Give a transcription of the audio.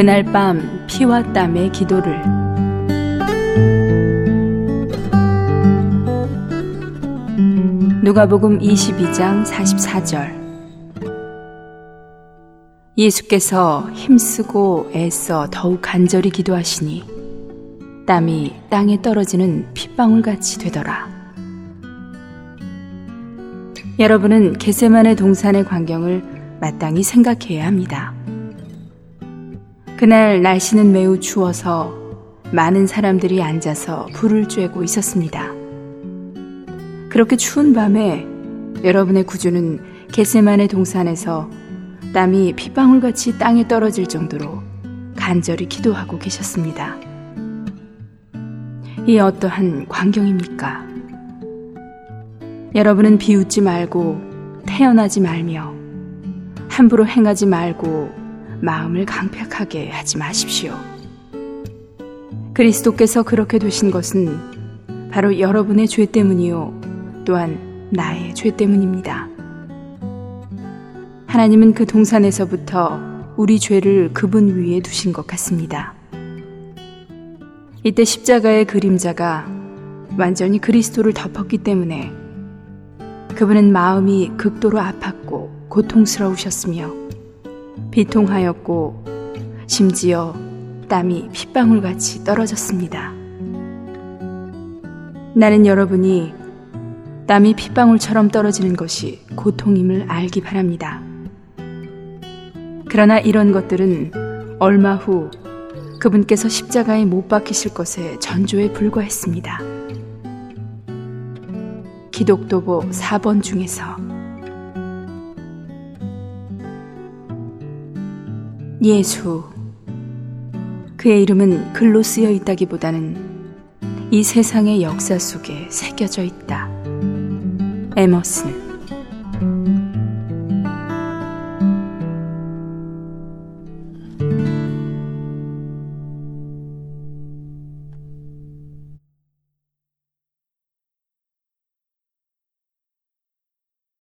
그날 밤 피와 땀의 기도를 누가복음 22장 44절 예수께서 힘쓰고 애써 더욱 간절히 기도하시니 땀이 땅에 떨어지는 핏방울 같이 되더라. 여러분은 게세만의 동산의 광경을 마땅히 생각해야 합니다. 그날 날씨는 매우 추워서 많은 사람들이 앉아서 불을 쬐고 있었습니다. 그렇게 추운 밤에 여러분의 구주는 게세만의 동산에서 땀이 핏방울같이 땅에 떨어질 정도로 간절히 기도하고 계셨습니다. 이 어떠한 광경입니까? 여러분은 비웃지 말고 태어나지 말며 함부로 행하지 말고 마음을 강팍하게 하지 마십시오. 그리스도께서 그렇게 되신 것은 바로 여러분의 죄 때문이요. 또한 나의 죄 때문입니다. 하나님은 그 동산에서부터 우리 죄를 그분 위에 두신 것 같습니다. 이때 십자가의 그림자가 완전히 그리스도를 덮었기 때문에 그분은 마음이 극도로 아팠고 고통스러우셨으며 비통하였고 심지어 땀이 핏방울같이 떨어졌습니다. 나는 여러분이 땀이 핏방울처럼 떨어지는 것이 고통임을 알기 바랍니다. 그러나 이런 것들은 얼마 후 그분께서 십자가에 못 박히실 것에 전조에 불과했습니다. 기독도보 4번 중에서 예수 그의 이름은 글로 쓰여 있다기보다는 이 세상의 역사 속에 새겨져 있다. 에머슨